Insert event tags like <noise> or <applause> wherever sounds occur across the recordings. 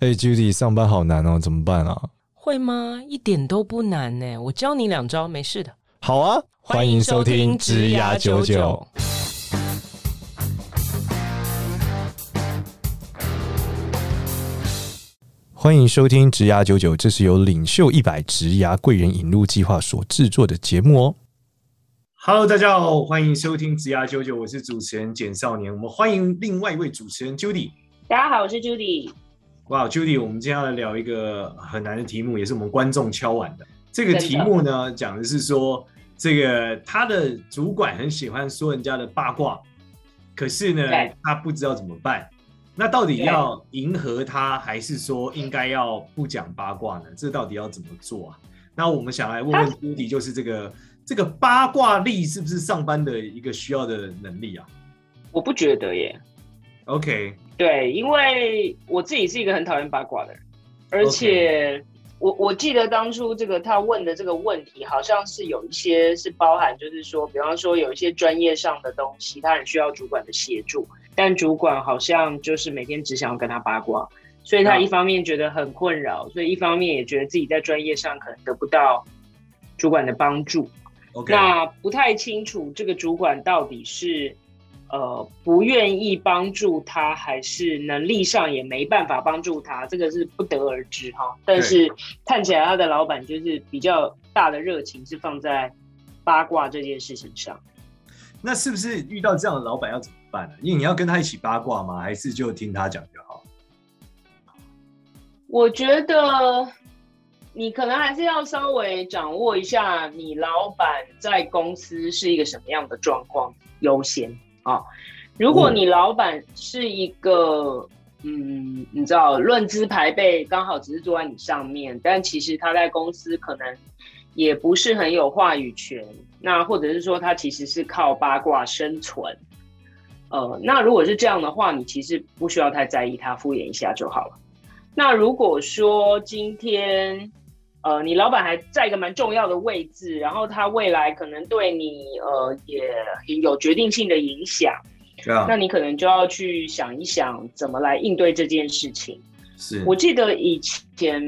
哎、hey，Judy，上班好难哦，怎么办啊？会吗？一点都不难呢，我教你两招，没事的。好啊，欢迎收听职涯九九。欢迎收听职涯九九，这是由领袖一百职涯贵人引入计划所制作的节目哦。Hello，大家好，欢迎收听职涯九九，我是主持人简少年。我们欢迎另外一位主持人 Judy。大家好，我是 Judy。哇，Judy，我们今天要来聊一个很难的题目，也是我们观众敲碗的。这个题目呢，讲的是说，这个他的主管很喜欢说人家的八卦，可是呢，他不知道怎么办。那到底要迎合他，还是说应该要不讲八卦呢？这到底要怎么做啊？那我们想来问问 Judy，就是这个这个八卦力是不是上班的一个需要的能力啊？我不觉得耶。OK。对，因为我自己是一个很讨厌八卦的人，而且我我记得当初这个他问的这个问题，好像是有一些是包含，就是说，比方说有一些专业上的东西，他很需要主管的协助，但主管好像就是每天只想要跟他八卦，所以他一方面觉得很困扰，所以一方面也觉得自己在专业上可能得不到主管的帮助。Okay. 那不太清楚这个主管到底是。呃，不愿意帮助他，还是能力上也没办法帮助他，这个是不得而知哈。但是看起来他的老板就是比较大的热情是放在八卦这件事情上。那是不是遇到这样的老板要怎么办呢？因为你要跟他一起八卦吗？还是就听他讲就好？我觉得你可能还是要稍微掌握一下你老板在公司是一个什么样的状况优先。啊，如果你老板是一个，嗯，你知道论资排辈，刚好只是坐在你上面，但其实他在公司可能也不是很有话语权，那或者是说他其实是靠八卦生存，呃，那如果是这样的话，你其实不需要太在意他，敷衍一下就好了。那如果说今天，呃，你老板还在一个蛮重要的位置，然后他未来可能对你呃也有决定性的影响，啊，那你可能就要去想一想怎么来应对这件事情。是我记得以前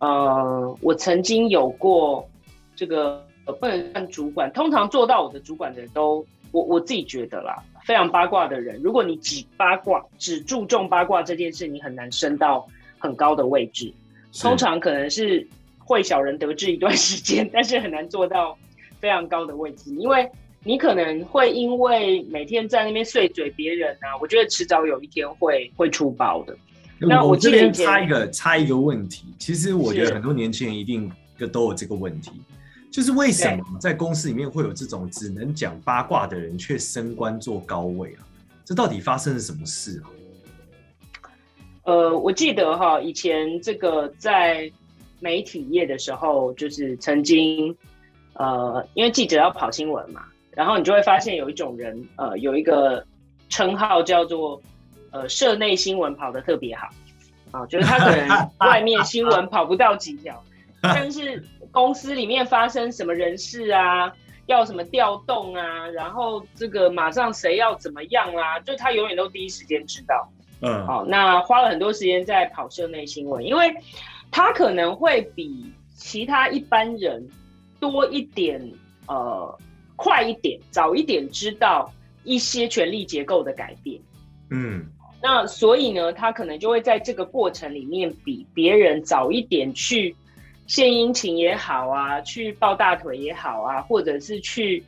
呃，我曾经有过这个不能算主管，通常做到我的主管的人都，我我自己觉得啦，非常八卦的人，如果你只八卦，只注重八卦这件事，你很难升到很高的位置，通常可能是。会小人得志一段时间，<laughs> 但是很难做到非常高的位置，因为你可能会因为每天在那边碎嘴别人啊，我觉得迟早有一天会会出包的。那我这边插一个插一个问题，其实我觉得很多年轻人一定都有这个问题，就是为什么在公司里面会有这种只能讲八卦的人却升官做高位啊？这到底发生了什么事啊？呃，我记得哈，以前这个在。媒体业的时候，就是曾经，呃，因为记者要跑新闻嘛，然后你就会发现有一种人，呃，有一个称号叫做，呃，社内新闻跑得特别好，啊，就是他可能外面新闻跑不到几条，<laughs> 但是公司里面发生什么人事啊，要什么调动啊，然后这个马上谁要怎么样啊，就他永远都第一时间知道，嗯，好，那花了很多时间在跑社内新闻，因为。他可能会比其他一般人多一点，呃，快一点，早一点知道一些权力结构的改变。嗯，那所以呢，他可能就会在这个过程里面比别人早一点去献殷勤也好啊，去抱大腿也好啊，或者是去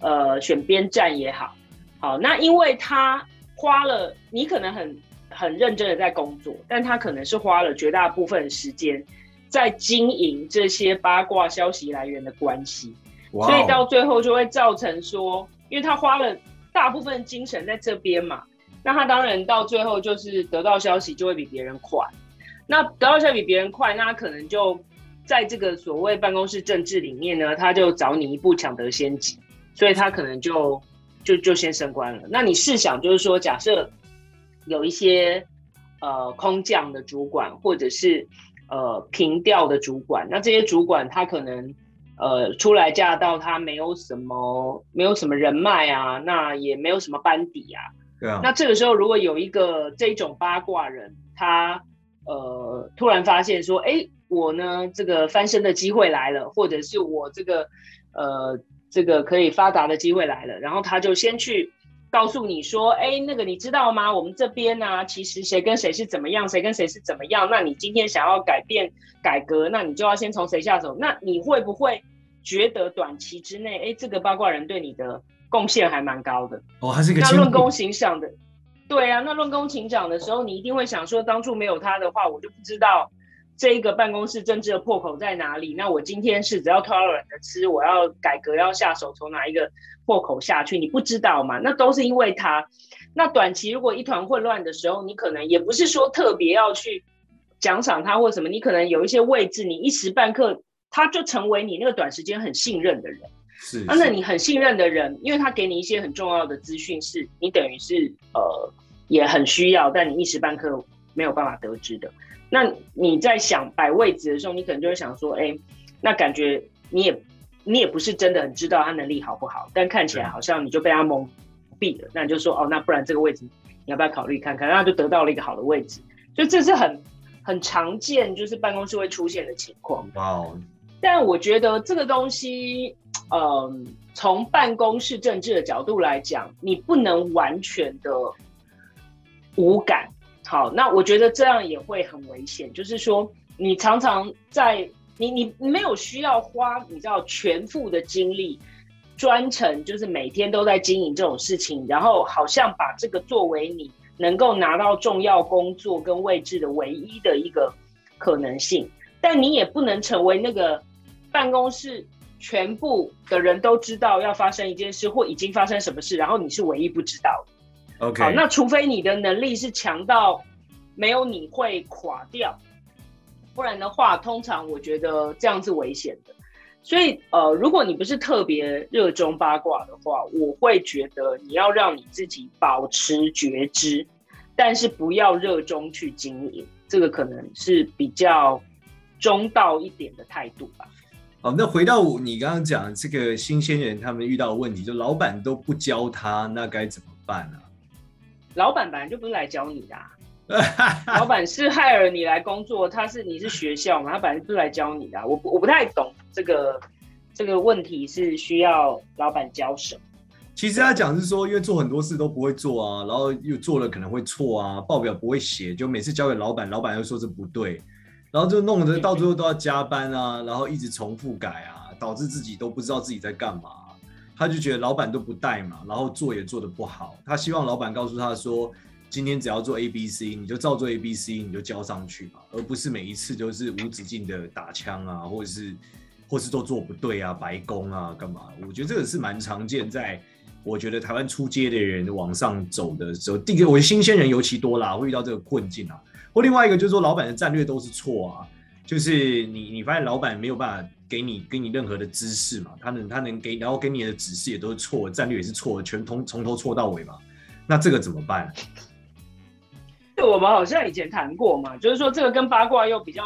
呃选边站也好。好，那因为他花了，你可能很。很认真的在工作，但他可能是花了绝大部分时间在经营这些八卦消息来源的关系，wow. 所以到最后就会造成说，因为他花了大部分精神在这边嘛，那他当然到最后就是得到消息就会比别人快，那得到消息比别人快，那他可能就在这个所谓办公室政治里面呢，他就早你一步抢得先机，所以他可能就就就先升官了。那你试想，就是说假设。有一些呃空降的主管，或者是呃平调的主管，那这些主管他可能呃初来乍到，他没有什么没有什么人脉啊，那也没有什么班底啊。对啊。那这个时候如果有一个这种八卦人，他呃突然发现说，哎，我呢这个翻身的机会来了，或者是我这个呃这个可以发达的机会来了，然后他就先去告诉你说，哎，那个你知道吗？我们这边呢、啊，其实谁跟谁是怎么样，谁跟谁是怎么样？那你今天想要改变改革，那你就要先从谁下手？那你会不会觉得短期之内，哎，这个八卦人对你的贡献还蛮高的？哦，还是一个那论功行赏的。对啊，那论功行赏的时候，你一定会想说，当初没有他的话，我就不知道这一个办公室政治的破口在哪里。那我今天是只要偷懒的吃，我要改革要下手，从哪一个破口下去？你不知道嘛？那都是因为他。那短期如果一团混乱的时候，你可能也不是说特别要去奖赏他或什么，你可能有一些位置，你一时半刻他就成为你那个短时间很信任的人。是，是，啊，那你很信任的人，因为他给你一些很重要的资讯，是你等于是呃也很需要，但你一时半刻没有办法得知的。那你在想摆位置的时候，你可能就会想说，哎，那感觉你也你也不是真的很知道他能力好不好，但看起来好像你就被他蒙蔽了。那你就说，哦，那不然这个位置你要不要考虑看看？那就得到了一个好的位置，所以这是很很常见，就是办公室会出现的情况。哇哦！但我觉得这个东西。嗯，从办公室政治的角度来讲，你不能完全的无感。好，那我觉得这样也会很危险。就是说，你常常在你你没有需要花你知道全副的精力，专程就是每天都在经营这种事情，然后好像把这个作为你能够拿到重要工作跟位置的唯一的一个可能性。但你也不能成为那个办公室。全部的人都知道要发生一件事或已经发生什么事，然后你是唯一不知道的。OK，好，那除非你的能力是强到没有你会垮掉，不然的话，通常我觉得这样是危险的。所以，呃，如果你不是特别热衷八卦的话，我会觉得你要让你自己保持觉知，但是不要热衷去经营，这个可能是比较中道一点的态度吧。好，那回到你刚刚讲这个新鲜人，他们遇到的问题，就老板都不教他，那该怎么办呢？老板本来就不是来教你的，啊，<laughs> 老板是 hire 你来工作，他是你是学校嘛，他本来就不是来教你的，啊。我我不太懂这个这个问题是需要老板教什么？其实他讲是说，因为做很多事都不会做啊，然后又做了可能会错啊，报表不会写，就每次交给老板，老板又说这不对。然后就弄得到最后都要加班啊，然后一直重复改啊，导致自己都不知道自己在干嘛。他就觉得老板都不带嘛，然后做也做得不好。他希望老板告诉他说，今天只要做 A B C，你就照做 A B C，你就交上去嘛，而不是每一次都是无止境的打枪啊，或者是或是都做不对啊，白工啊，干嘛？我觉得这个是蛮常见，在我觉得台湾出街的人往上走的时候，第一个我觉得新鲜人尤其多啦，会遇到这个困境啊。或另外一个就是说，老板的战略都是错啊，就是你你发现老板没有办法给你给你任何的知识嘛，他能他能给，然后给你的指示也都是错，战略也是错，全从从头错到尾嘛，那这个怎么办？<laughs> 对，我们好像以前谈过嘛，就是说这个跟八卦又比较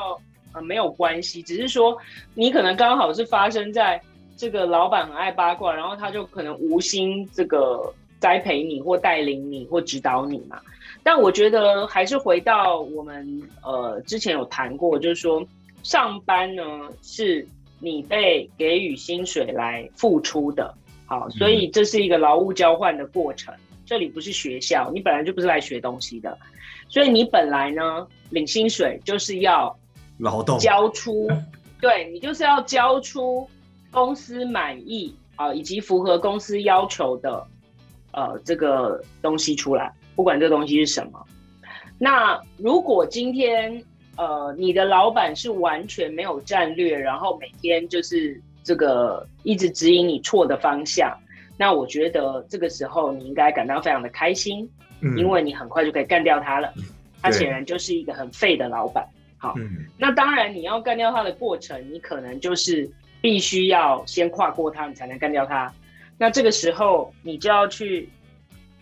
呃没有关系，只是说你可能刚好是发生在这个老板很爱八卦，然后他就可能无心这个栽培你或带领你或指导你嘛。但我觉得还是回到我们呃之前有谈过，就是说上班呢是你被给予薪水来付出的，好，所以这是一个劳务交换的过程。这里不是学校，你本来就不是来学东西的，所以你本来呢领薪水就是要劳动交出，对，你就是要交出公司满意啊以及符合公司要求的呃这个东西出来。不管这个东西是什么，那如果今天呃你的老板是完全没有战略，然后每天就是这个一直指引你错的方向，那我觉得这个时候你应该感到非常的开心，嗯，因为你很快就可以干掉他了。他显然就是一个很废的老板。好，嗯，那当然你要干掉他的过程，你可能就是必须要先跨过他，你才能干掉他。那这个时候你就要去。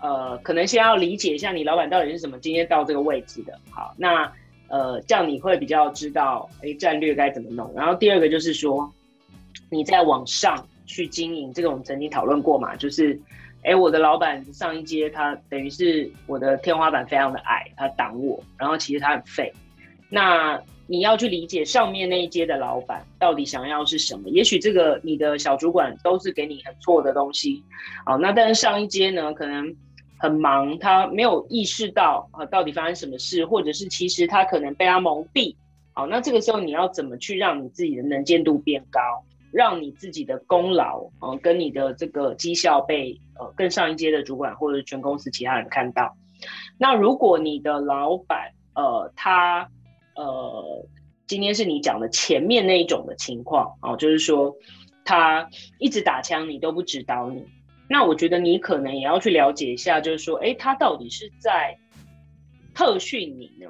呃，可能先要理解一下你老板到底是怎么今天到这个位置的。好，那呃，这样你会比较知道，哎，战略该怎么弄。然后第二个就是说，你再往上去经营，这个我们曾经讨论过嘛，就是，哎，我的老板上一阶他等于是我的天花板非常的矮，他挡我，然后其实他很废。那你要去理解上面那一阶的老板到底想要是什么。也许这个你的小主管都是给你很错的东西，好，那但是上一阶呢，可能很忙，他没有意识到啊到底发生什么事，或者是其实他可能被他蒙蔽。好，那这个时候你要怎么去让你自己的能见度变高，让你自己的功劳啊跟你的这个绩效被呃更上一阶的主管或者全公司其他人看到。那如果你的老板呃他呃今天是你讲的前面那一种的情况哦，就是说他一直打枪你都不指导你，那我觉得你可能也要去了解一下，就是说诶他到底是在特训你呢？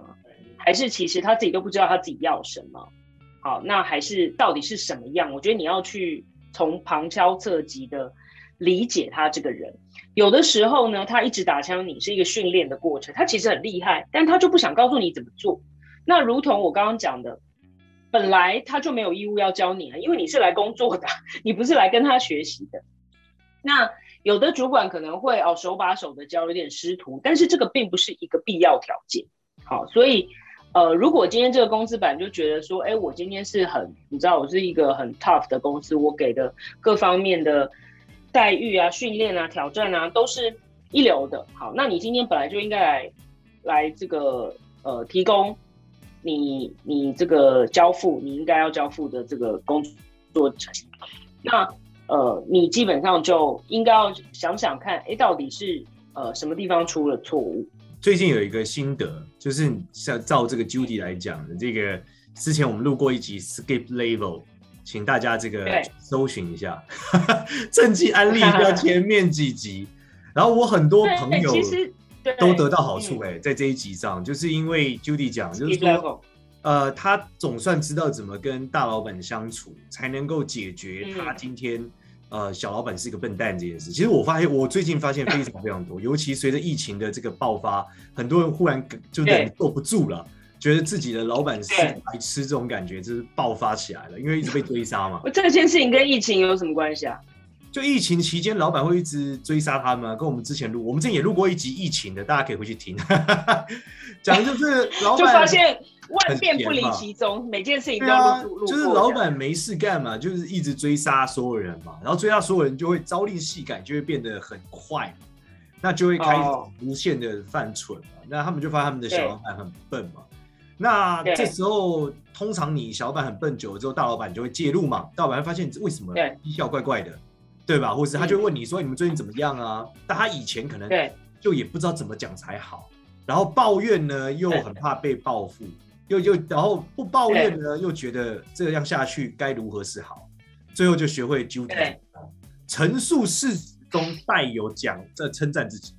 还是其实他自己都不知道他自己要什么，好，那还是到底是什么样？我觉得你要去从旁敲侧击的理解他这个人。有的时候呢，他一直打枪你是一个训练的过程，他其实很厉害，但他就不想告诉你怎么做。那如同我刚刚讲的，本来他就没有义务要教你啊，因为你是来工作的，<laughs> 你不是来跟他学习的。那有的主管可能会哦手把手的教，有点师徒，但是这个并不是一个必要条件。好，所以。呃，如果今天这个公司本来就觉得说，哎，我今天是很，你知道，我是一个很 tough 的公司，我给的各方面的待遇啊、训练啊、挑战啊，都是一流的。好，那你今天本来就应该来来这个呃，提供你你这个交付你应该要交付的这个工作。那呃，你基本上就应该要想想看，哎，到底是呃什么地方出了错误？最近有一个心得，就是像照这个 Judy 来讲的，这个之前我们录过一集 Skip Level，请大家这个搜寻一下，<laughs> 政绩安利要前面几集，然后我很多朋友都得到好处哎、欸，在这一集上，就是因为 Judy 讲，就是说，呃，他总算知道怎么跟大老板相处，才能够解决他今天。呃，小老板是一个笨蛋这件事，其实我发现，我最近发现非常非常多，尤其随着疫情的这个爆发，很多人忽然就忍坐不住了，觉得自己的老板是白痴，这种感觉就是爆发起来了，因为一直被追杀嘛。<laughs> 这件事情跟疫情有什么关系啊？就疫情期间，老板会一直追杀他们，跟我们之前录，我们之前也录过一集疫情的，大家可以回去听，<laughs> 讲的就是老板 <laughs> 就发现。万变不离其宗，每件事情都要录录、啊、就是老板没事干嘛，就是一直追杀所有人嘛，然后追杀所有人就会朝令夕改，就会变得很快，那就会开始无限的犯蠢嘛。哦、那他们就发现他们的小老板很笨嘛。那这时候通常你小老板很笨久了之后，大老板就会介入嘛。大老板会发现你为什么绩效怪怪的，对吧？或者是他就会问你说你们最近怎么样啊？但他以前可能就也不知道怎么讲才好，然后抱怨呢又很怕被报复。又又然后不抱怨呢，又觉得这样下去该如何是好？最后就学会纠结，陈述事实中带有讲这称赞自己，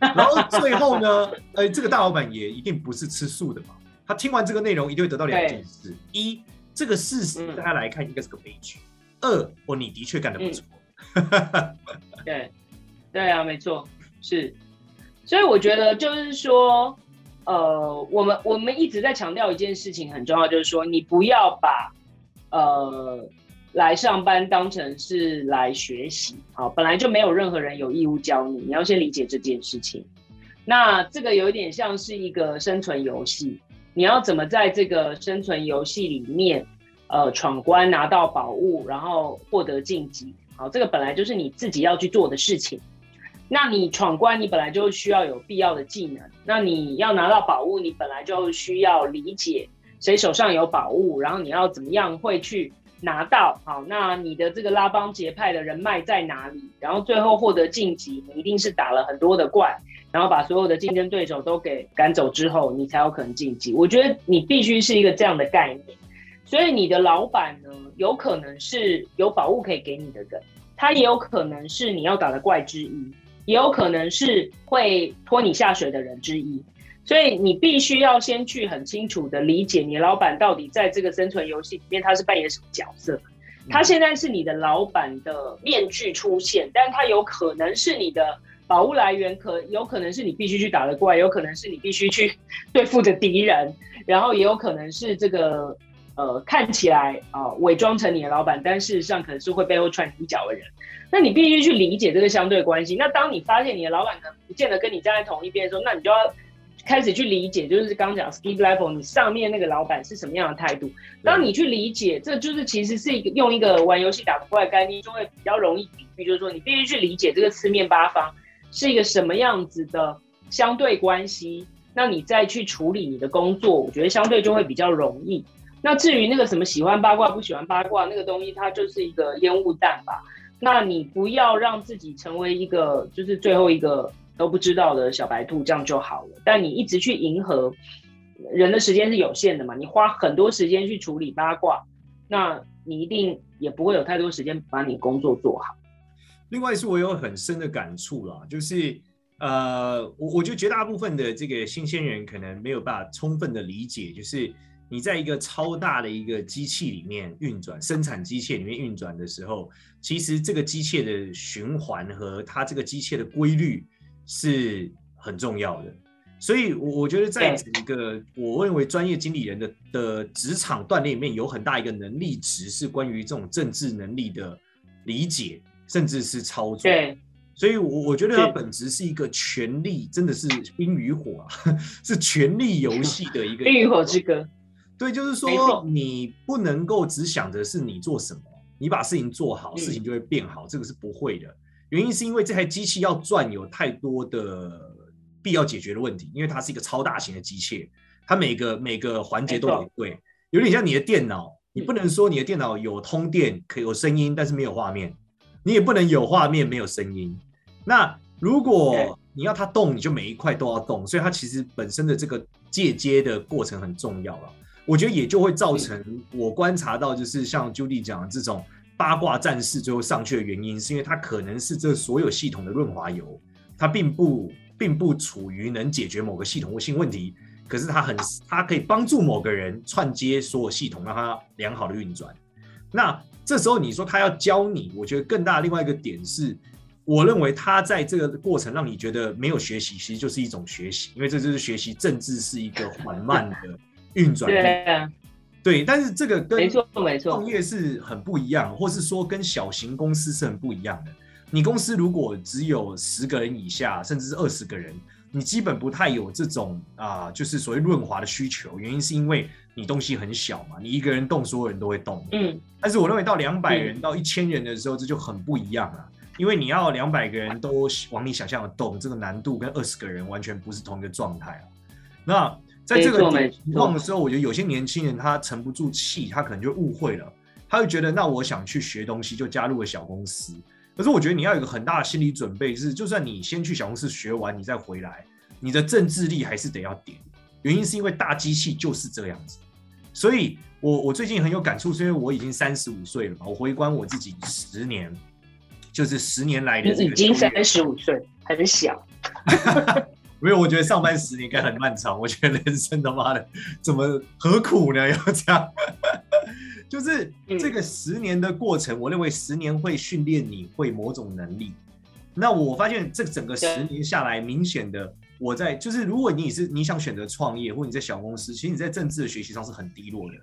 然后最后呢，呃，这个大老板也一定不是吃素的嘛。他听完这个内容，一定会得到两件事：一，这个事实大家来看应该是个悲剧；二，哦，你的确干得不错。对，对啊，没错，是。所以我觉得就是说。呃，我们我们一直在强调一件事情很重要，就是说你不要把呃来上班当成是来学习，好，本来就没有任何人有义务教你，你要先理解这件事情。那这个有点像是一个生存游戏，你要怎么在这个生存游戏里面呃闯关拿到宝物，然后获得晋级，好，这个本来就是你自己要去做的事情。那你闯关，你本来就需要有必要的技能。那你要拿到宝物，你本来就需要理解谁手上有宝物，然后你要怎么样会去拿到。好，那你的这个拉帮结派的人脉在哪里？然后最后获得晋级，你一定是打了很多的怪，然后把所有的竞争对手都给赶走之后，你才有可能晋级。我觉得你必须是一个这样的概念。所以你的老板呢，有可能是有宝物可以给你的人，他也有可能是你要打的怪之一。也有可能是会拖你下水的人之一，所以你必须要先去很清楚的理解你老板到底在这个生存游戏里面他是扮演什么角色。他现在是你的老板的面具出现，但他有可能是你的宝物来源，可有可能是你必须去打的怪，有可能是你必须去 <laughs> 对付的敌人，然后也有可能是这个呃看起来啊伪装成你的老板，但事实上可能是会背后踹你一脚的人。那你必须去理解这个相对关系。那当你发现你的老板可能不见得跟你站在同一边的时候，那你就要开始去理解，就是刚讲 skip level，你上面那个老板是什么样的态度。当你去理解，这就是其实是一个用一个玩游戏打不过的概念，就会比较容易比喻，就是说你必须去理解这个四面八方是一个什么样子的相对关系，那你再去处理你的工作，我觉得相对就会比较容易。那至于那个什么喜欢八卦不喜欢八卦那个东西，它就是一个烟雾弹吧。那你不要让自己成为一个就是最后一个都不知道的小白兔，这样就好了。但你一直去迎合，人的时间是有限的嘛，你花很多时间去处理八卦，那你一定也不会有太多时间把你工作做好。另外是我有很深的感触啦，就是呃，我我觉得绝大部分的这个新鲜人可能没有办法充分的理解，就是。你在一个超大的一个机器里面运转，生产机械里面运转的时候，其实这个机械的循环和它这个机械的规律是很重要的。所以，我我觉得在整个我认为专业经理人的的职场锻炼里面，有很大一个能力值是关于这种政治能力的理解，甚至是操作。对，所以我我觉得它本质是一个权力，真的是冰与火啊，<laughs> 是权力游戏的一个冰与火之歌。对，就是说你不能够只想着是你做什么，你把事情做好，事情就会变好，这个是不会的。原因是因为这台机器要转，有太多的必要解决的问题，因为它是一个超大型的机械，它每个每个环节都得对，有点像你的电脑，你不能说你的电脑有通电可以有声音，但是没有画面，你也不能有画面没有声音。那如果你要它动，你就每一块都要动，所以它其实本身的这个借接的过程很重要了。我觉得也就会造成我观察到，就是像 Judy 讲的这种八卦战士最后上去的原因，是因为它可能是这所有系统的润滑油，它并不并不处于能解决某个系统性问题，可是它很它可以帮助某个人串接所有系统，让它良好的运转。那这时候你说他要教你，我觉得更大的另外一个点是，我认为他在这个过程让你觉得没有学习，其实就是一种学习，因为这就是学习政治是一个缓慢的。运转对啊，对，但是这个跟没错没错，创业是很不一样，或是说跟小型公司是很不一样的。你公司如果只有十个人以下，甚至是二十个人，你基本不太有这种啊、呃，就是所谓润滑的需求。原因是因为你东西很小嘛，你一个人动，所有人都会动。嗯，但是我认为到两百人到一千人的时候，这就很不一样了，因为你要两百个人都往你想象的动，这个难度跟二十个人完全不是同一个状态啊。那在这个情况的时候，我觉得有些年轻人他沉不住气，他可能就误会了，他会觉得那我想去学东西，就加入了小公司。可是我觉得你要有一个很大的心理准备，是就算你先去小公司学完，你再回来，你的政治力还是得要点。原因是因为大机器就是这样子。所以我我最近很有感触，是因为我已经三十五岁了嘛，我回观我自己十年，就是十年来的。你已经三十五岁，很小。<laughs> 没有，我觉得上班十年应该很漫长。我觉得人生他妈的怎么何苦呢？<laughs> 要这样，<laughs> 就是这个十年的过程，我认为十年会训练你会某种能力。那我发现这整个十年下来，明显的我在就是，如果你是你想选择创业，或你在小公司，其实你在政治的学习上是很低落的。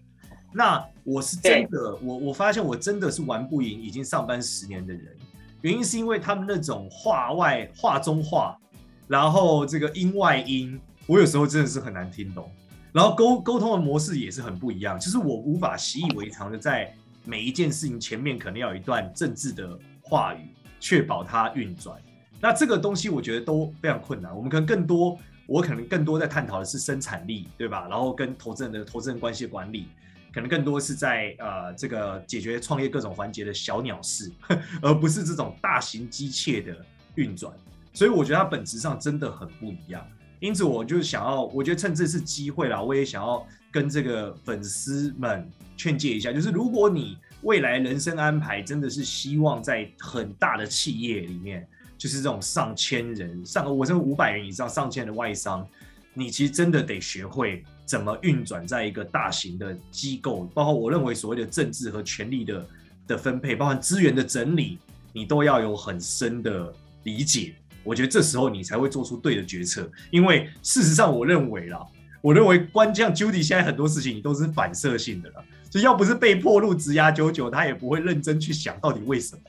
那我是真的，我我发现我真的是玩不赢已经上班十年的人，原因是因为他们那种话外话中话。然后这个音外音，我有时候真的是很难听懂。然后沟沟通的模式也是很不一样，就是我无法习以为常的在每一件事情前面可能要有一段政治的话语，确保它运转。那这个东西我觉得都非常困难。我们可能更多，我可能更多在探讨的是生产力，对吧？然后跟投资人的投资人关系管理，可能更多是在呃这个解决创业各种环节的小鸟事，<laughs> 而不是这种大型机械的运转。所以我觉得它本质上真的很不一样，因此我就想要，我觉得趁这次机会啦，我也想要跟这个粉丝们劝诫一下，就是如果你未来人生安排真的是希望在很大的企业里面，就是这种上千人、上我这五百人以上、上千的外商，你其实真的得学会怎么运转在一个大型的机构，包括我认为所谓的政治和权力的的分配，包括资源的整理，你都要有很深的理解。我觉得这时候你才会做出对的决策，因为事实上，我认为啦，我认为官将 Judy 现在很多事情你都是反射性的了，就要不是被迫入职涯九九，他也不会认真去想到底为什么。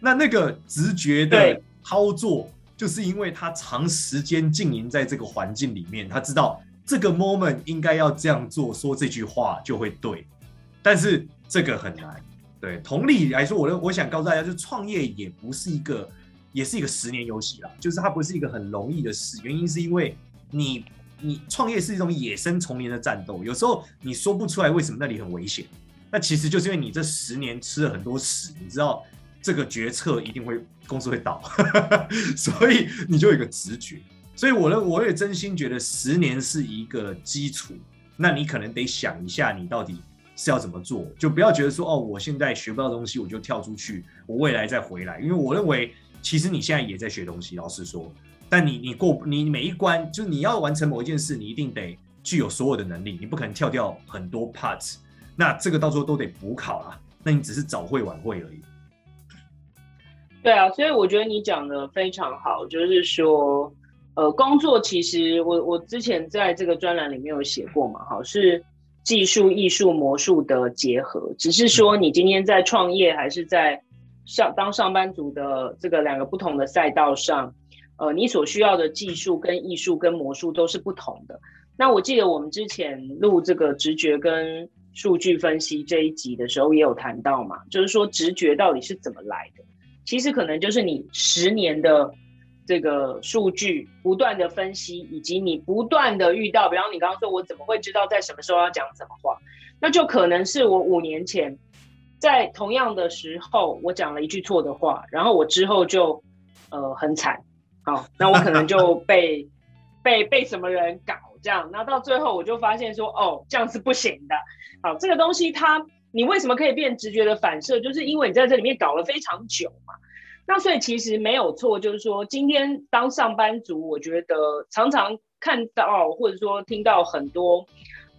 那那个直觉的操作，就是因为他长时间经营在这个环境里面，他知道这个 moment 应该要这样做，说这句话就会对。但是这个很难。对，同理来说，我我想告诉大家，就创业也不是一个，也是一个十年游戏啦。就是它不是一个很容易的事，原因是因为你你创业是一种野生丛林的战斗，有时候你说不出来为什么那里很危险。那其实就是因为你这十年吃了很多屎，你知道这个决策一定会公司会倒，<laughs> 所以你就有一个直觉。所以我呢，我也真心觉得十年是一个基础。那你可能得想一下，你到底是要怎么做，就不要觉得说哦，我现在学不到东西，我就跳出去，我未来再回来。因为我认为，其实你现在也在学东西，老实说。但你你过你每一关，就是你要完成某一件事，你一定得具有所有的能力，你不可能跳掉很多 parts。那这个到时候都得补考啦，那你只是早会晚会而已。对啊，所以我觉得你讲的非常好，就是说，呃，工作其实我我之前在这个专栏里面有写过嘛，哈，是技术、艺术、魔术的结合。只是说你今天在创业还是在上当上班族的这个两个不同的赛道上，呃，你所需要的技术跟艺术跟魔术都是不同的。那我记得我们之前录这个直觉跟数据分析这一集的时候也有谈到嘛，就是说直觉到底是怎么来的？其实可能就是你十年的这个数据不断的分析，以及你不断的遇到，比方你刚刚说我怎么会知道在什么时候要讲什么话，那就可能是我五年前在同样的时候我讲了一句错的话，然后我之后就呃很惨，好，那我可能就 <laughs> 被被被什么人搞。这样，那到最后我就发现说，哦，这样是不行的。好，这个东西它，你为什么可以变直觉的反射？就是因为你在这里面搞了非常久嘛。那所以其实没有错，就是说今天当上班族，我觉得常常看到或者说听到很多，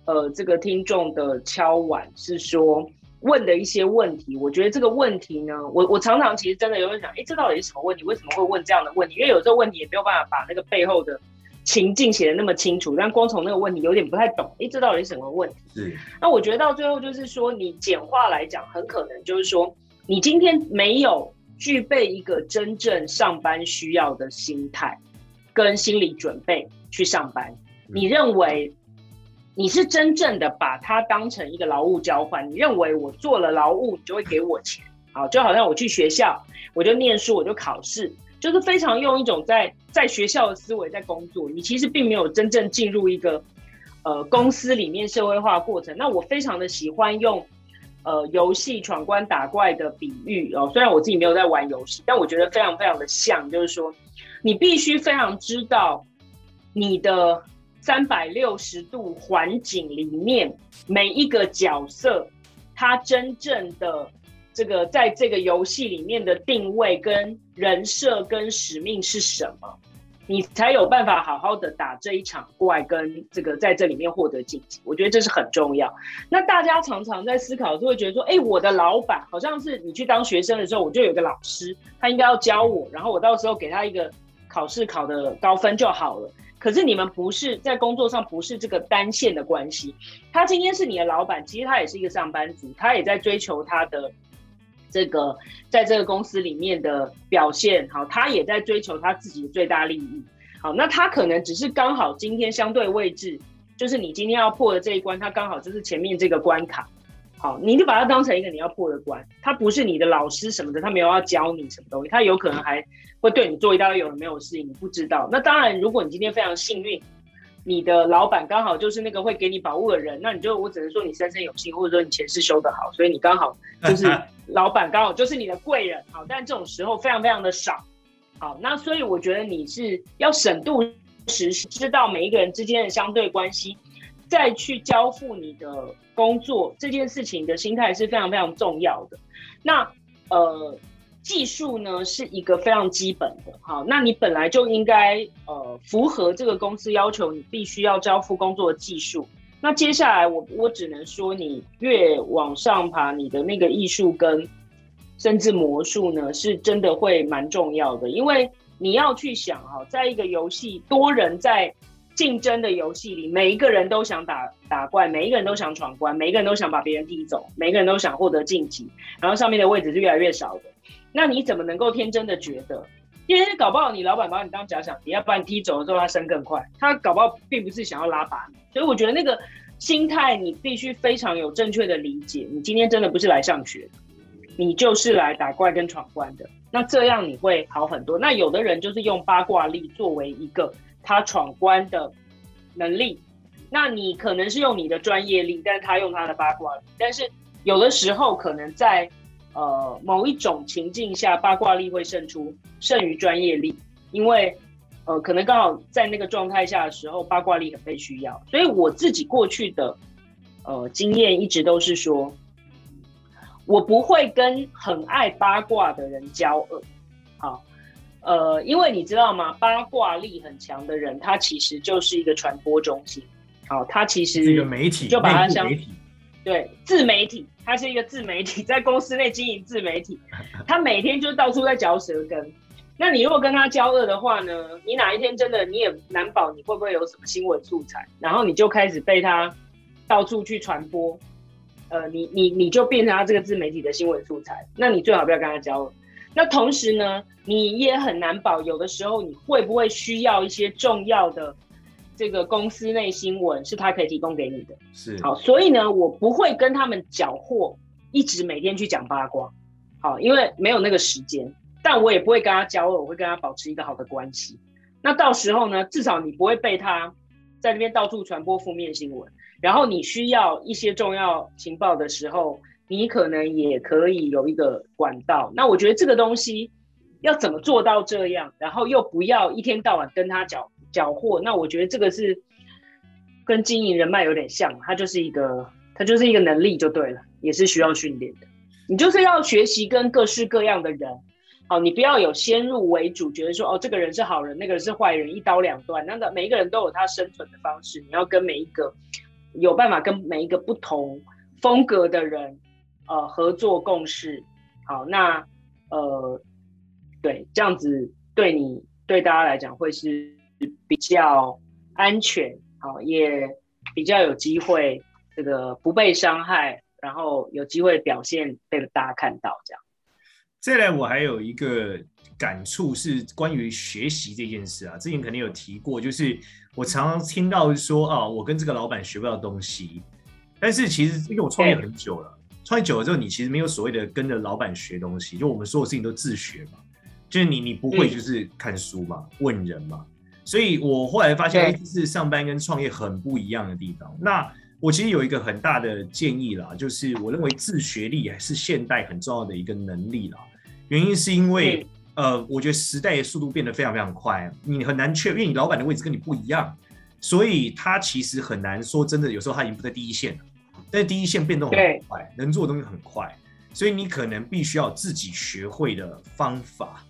呃，这个听众的敲碗是说问的一些问题。我觉得这个问题呢，我我常常其实真的有点想，哎，这到底是什么问题？为什么会问这样的问题？因为有时候问题也没有办法把那个背后的。情境写的那么清楚，但光从那个问题有点不太懂，哎，这到底是什么问题？是。那我觉得到最后就是说，你简化来讲，很可能就是说，你今天没有具备一个真正上班需要的心态跟心理准备去上班。你认为你是真正的把它当成一个劳务交换？你认为我做了劳务，你就会给我钱？好，就好像我去学校，我就念书，我就考试。就是非常用一种在在学校的思维在工作，你其实并没有真正进入一个呃公司里面社会化过程。那我非常的喜欢用呃游戏闯关打怪的比喻哦，虽然我自己没有在玩游戏，但我觉得非常非常的像，就是说你必须非常知道你的三百六十度环境里面每一个角色，他真正的。这个在这个游戏里面的定位跟人设跟使命是什么，你才有办法好好的打这一场怪，跟这个在这里面获得晋级。我觉得这是很重要。那大家常常在思考，就会觉得说，哎，我的老板好像是你去当学生的时候，我就有个老师，他应该要教我，然后我到时候给他一个考试考的高分就好了。可是你们不是在工作上不是这个单线的关系，他今天是你的老板，其实他也是一个上班族，他也在追求他的。这个在这个公司里面的表现好，他也在追求他自己的最大利益。好，那他可能只是刚好今天相对位置，就是你今天要破的这一关，他刚好就是前面这个关卡。好，你就把它当成一个你要破的关，他不是你的老师什么的，他没有要教你什么东西，他有可能还会对你做一道有的没有事情，你不知道。那当然，如果你今天非常幸运。你的老板刚好就是那个会给你宝物的人，那你就我只能说你三生有幸，或者说你前世修得好，所以你刚好就是 <laughs> 老板刚好就是你的贵人。好，但这种时候非常非常的少。好，那所以我觉得你是要审度时知道每一个人之间的相对关系，再去交付你的工作这件事情的心态是非常非常重要的。那呃。技术呢是一个非常基本的，好，那你本来就应该呃符合这个公司要求，你必须要交付工作的技术。那接下来我我只能说，你越往上爬，你的那个艺术跟甚至魔术呢，是真的会蛮重要的，因为你要去想哈，在一个游戏多人在竞争的游戏里，每一个人都想打打怪，每一个人都想闯关，每一个人都想把别人踢走，每一个人都想获得晋级，然后上面的位置是越来越少的。那你怎么能够天真的觉得因为搞不好你老板把你当假想敌，要把你踢走的时候，他升更快。他搞不好并不是想要拉拔你，所以我觉得那个心态你必须非常有正确的理解。你今天真的不是来上学，你就是来打怪跟闯关的。那这样你会好很多。那有的人就是用八卦力作为一个他闯关的能力，那你可能是用你的专业力，但是他用他的八卦力。但是有的时候可能在。呃，某一种情境下，八卦力会胜出，胜于专业力，因为，呃，可能刚好在那个状态下的时候，八卦力很被需要。所以我自己过去的，呃，经验一直都是说，我不会跟很爱八卦的人交恶。好，呃，因为你知道吗？八卦力很强的人，他其实就是一个传播中心。好，他其实是一个媒体，就把他像。对，自媒体，他是一个自媒体，在公司内经营自媒体，<laughs> 他每天就到处在嚼舌根。那你如果跟他交恶的话呢？你哪一天真的你也难保你会不会有什么新闻素材，然后你就开始被他到处去传播，呃，你你你就变成他这个自媒体的新闻素材。那你最好不要跟他交恶。那同时呢，你也很难保，有的时候你会不会需要一些重要的。这个公司内新闻是他可以提供给你的，是好，所以呢，我不会跟他们搅和，一直每天去讲八卦，好，因为没有那个时间，但我也不会跟他交恶，我会跟他保持一个好的关系。那到时候呢，至少你不会被他在那边到处传播负面新闻，然后你需要一些重要情报的时候，你可能也可以有一个管道。那我觉得这个东西要怎么做到这样，然后又不要一天到晚跟他讲。缴获，那我觉得这个是跟经营人脉有点像，它就是一个，它就是一个能力就对了，也是需要训练的。你就是要学习跟各式各样的人，好，你不要有先入为主，觉得说哦，这个人是好人，那个人是坏人，一刀两断。那个每一个人都有他生存的方式，你要跟每一个有办法跟每一个不同风格的人，呃，合作共事。好，那呃，对，这样子对你对大家来讲会是。比较安全，好，也比较有机会，这个不被伤害，然后有机会表现被大家看到，这样。再来，我还有一个感触是关于学习这件事啊，之前肯定有提过，就是我常常听到说啊，我跟这个老板学不到东西，但是其实因为我创业很久了，创业久了之后，你其实没有所谓的跟着老板学东西，就我们所有事情都自学嘛，就是你你不会就是看书嘛，嗯、问人嘛。所以我后来发现，是上班跟创业很不一样的地方。那我其实有一个很大的建议啦，就是我认为自学力还是现代很重要的一个能力啦。原因是因为，呃，我觉得时代的速度变得非常非常快，你很难确，因为你老板的位置跟你不一样，所以他其实很难说真的。有时候他已经不在第一线了，但是第一线变动很快，能做的东西很快，所以你可能必须要自己学会的方法。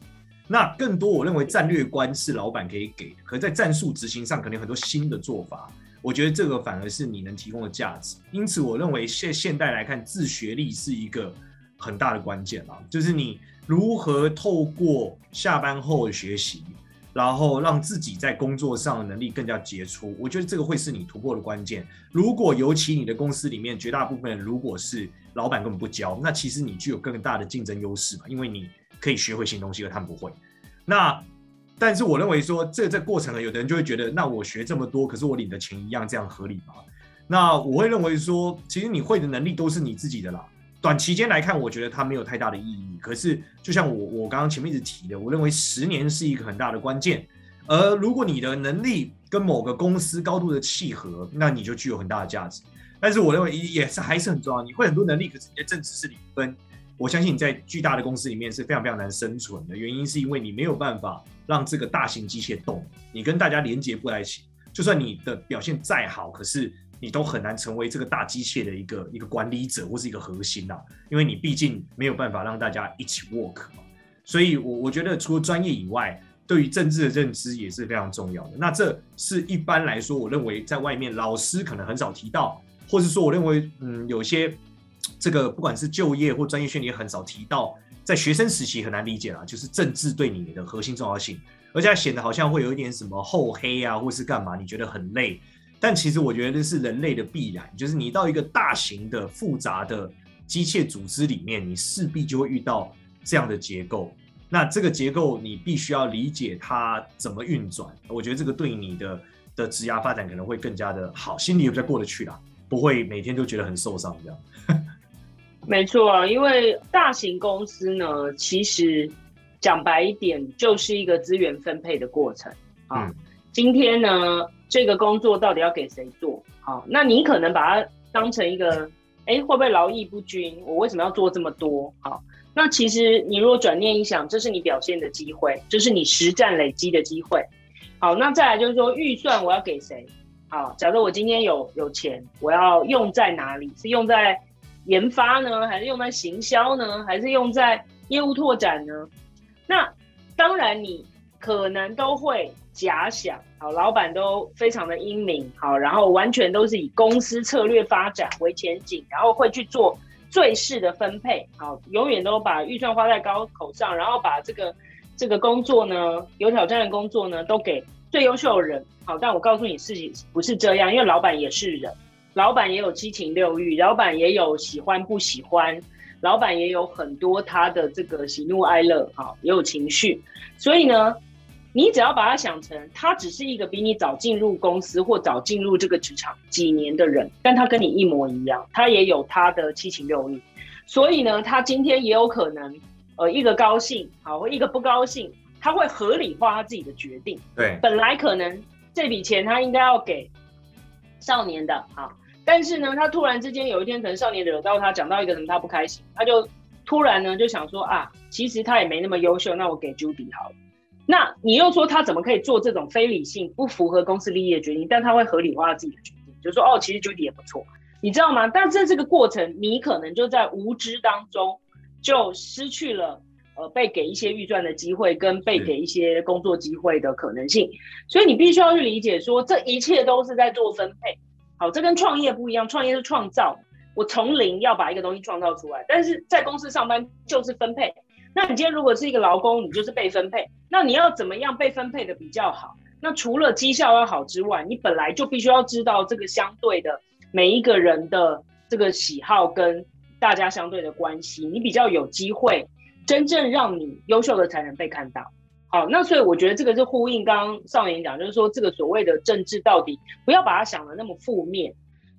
那更多，我认为战略观是老板可以给的，可在战术执行上，可能有很多新的做法。我觉得这个反而是你能提供的价值。因此，我认为现现代来看，自学力是一个很大的关键啊，就是你如何透过下班后的学习，然后让自己在工作上的能力更加杰出。我觉得这个会是你突破的关键。如果尤其你的公司里面绝大部分如果是老板根本不教，那其实你具有更大的竞争优势嘛，因为你。可以学会新东西，而他们不会。那，但是我认为说，这这过程呢，有的人就会觉得，那我学这么多，可是我领的钱一样，这样合理吗？那我会认为说，其实你会的能力都是你自己的啦。短期间来看，我觉得它没有太大的意义。可是，就像我我刚刚前面一直提的，我认为十年是一个很大的关键。而如果你的能力跟某个公司高度的契合，那你就具有很大的价值。但是我认为也是还是很重要，你会很多能力，可是你的正职是零分。我相信你在巨大的公司里面是非常非常难生存的，原因是因为你没有办法让这个大型机械动，你跟大家连接不来一起。就算你的表现再好，可是你都很难成为这个大机械的一个一个管理者或是一个核心呐，因为你毕竟没有办法让大家一起 work 嘛。所以，我我觉得除了专业以外，对于政治的认知也是非常重要的。那这是一般来说，我认为在外面老师可能很少提到，或是说我认为嗯有些。这个不管是就业或专业训练，很少提到，在学生时期很难理解啦，就是政治对你的核心重要性，而且显得好像会有一点什么厚黑啊，或是干嘛，你觉得很累。但其实我觉得这是人类的必然，就是你到一个大型的复杂的机械组织里面，你势必就会遇到这样的结构。那这个结构你必须要理解它怎么运转，我觉得这个对你的的职涯发展可能会更加的好，心里也比较过得去啦，不会每天都觉得很受伤这样。<laughs> 没错啊，因为大型公司呢，其实讲白一点，就是一个资源分配的过程啊。嗯、今天呢，这个工作到底要给谁做？好，那你可能把它当成一个，哎，会不会劳逸不均？我为什么要做这么多？好，那其实你如果转念一想，这是你表现的机会，这是你实战累积的机会。好，那再来就是说预算我要给谁？好，假设我今天有有钱，我要用在哪里？是用在研发呢，还是用在行销呢，还是用在业务拓展呢？那当然你可能都会假想，好，老板都非常的英明，好，然后完全都是以公司策略发展为前景，然后会去做最适的分配，好，永远都把预算花在高口上，然后把这个。这个工作呢，有挑战的工作呢，都给最优秀的人。好，但我告诉你，事情不是这样，因为老板也是人，老板也有七情六欲，老板也有喜欢不喜欢，老板也有很多他的这个喜怒哀乐，好，也有情绪。所以呢，你只要把他想成，他只是一个比你早进入公司或早进入这个职场几年的人，但他跟你一模一样，他也有他的七情六欲。所以呢，他今天也有可能。呃，一个高兴，好，或一个不高兴，他会合理化他自己的决定。对，本来可能这笔钱他应该要给少年的，好，但是呢，他突然之间有一天，可能少年惹到他，讲到一个什么他不开心，他就突然呢就想说啊，其实他也没那么优秀，那我给 Judy 好了。那你又说他怎么可以做这种非理性、不符合公司利益的决定？但他会合理化自己的决定，就说哦，其实 Judy 也不错，你知道吗？但在这个过程，你可能就在无知当中。就失去了呃被给一些预算的机会，跟被给一些工作机会的可能性，所以你必须要去理解说，这一切都是在做分配。好，这跟创业不一样，创业是创造，我从零要把一个东西创造出来，但是在公司上班就是分配。那你今天如果是一个劳工，你就是被分配，那你要怎么样被分配的比较好？那除了绩效要好之外，你本来就必须要知道这个相对的每一个人的这个喜好跟。大家相对的关系，你比较有机会真正让你优秀的才能被看到。好，那所以我觉得这个是呼应刚刚少年讲，就是说这个所谓的政治到底不要把它想的那么负面。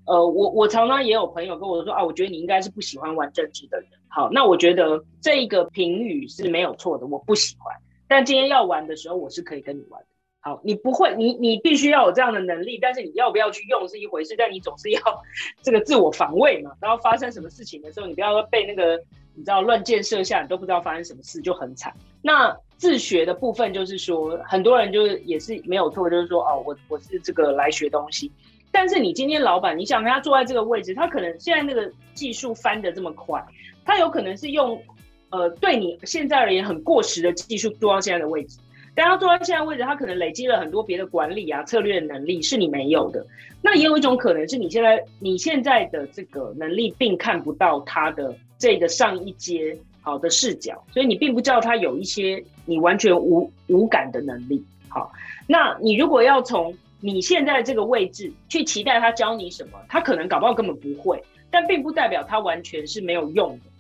呃，我我常常也有朋友跟我说啊，我觉得你应该是不喜欢玩政治的人。好，那我觉得这个评语是没有错的，我不喜欢。但今天要玩的时候，我是可以跟你玩的。好，你不会，你你必须要有这样的能力，但是你要不要去用是一回事，但你总是要 <laughs> 这个自我防卫嘛。然后发生什么事情的时候，你不要被那个你知道乱箭射下，你都不知道发生什么事，就很惨。那自学的部分就是说，很多人就是也是没有错，就是说哦，我我是这个来学东西。但是你今天老板，你想他坐在这个位置，他可能现在那个技术翻得这么快，他有可能是用呃对你现在而言很过时的技术做到现在的位置。但他做到现在位置，他可能累积了很多别的管理啊、策略的能力，是你没有的。那也有一种可能是你现在你现在的这个能力，并看不到他的这个上一阶好的视角，所以你并不知道他有一些你完全无无感的能力。好，那你如果要从你现在这个位置去期待他教你什么，他可能搞不好根本不会，但并不代表他完全是没有用的。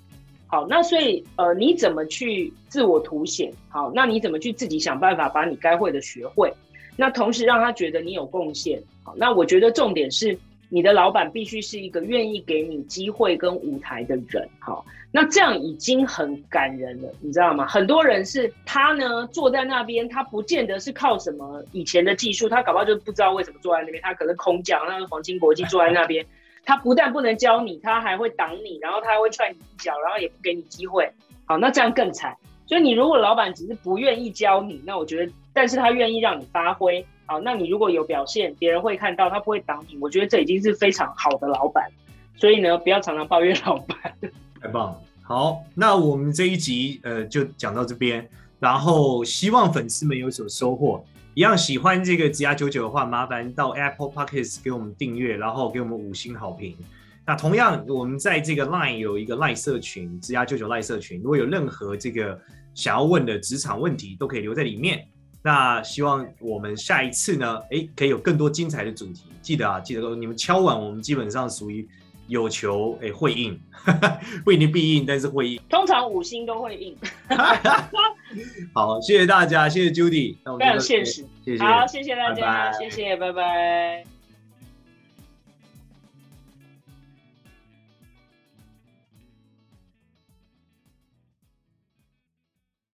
好，那所以呃，你怎么去自我凸显？好，那你怎么去自己想办法把你该会的学会？那同时让他觉得你有贡献。好，那我觉得重点是你的老板必须是一个愿意给你机会跟舞台的人。好，那这样已经很感人了，你知道吗？很多人是他呢坐在那边，他不见得是靠什么以前的技术，他搞不好就不知道为什么坐在那边，他可能空降，那个黄金国际坐在那边。他不但不能教你，他还会挡你，然后他还会踹你一脚，然后也不给你机会。好，那这样更惨。所以你如果老板只是不愿意教你，那我觉得，但是他愿意让你发挥。好，那你如果有表现，别人会看到，他不会挡你。我觉得这已经是非常好的老板。所以呢，不要常常抱怨老板。<laughs> 太棒了。好，那我们这一集呃就讲到这边，然后希望粉丝们有所收获。一样喜欢这个职涯九九的话，麻烦到 Apple Podcast 给我们订阅，然后给我们五星好评。那同样，我们在这个 Line 有一个赖社群，职涯九九赖社群，如果有任何这个想要问的职场问题，都可以留在里面。那希望我们下一次呢，诶，可以有更多精彩的主题。记得啊，记得你们敲碗，我们基本上属于有求诶会应，不一定必应，但是会应。通常五星都会应。<laughs> 好，谢谢大家，谢谢 Judy，非常现实，谢谢，好，谢谢大家，拜拜。谢谢，拜拜。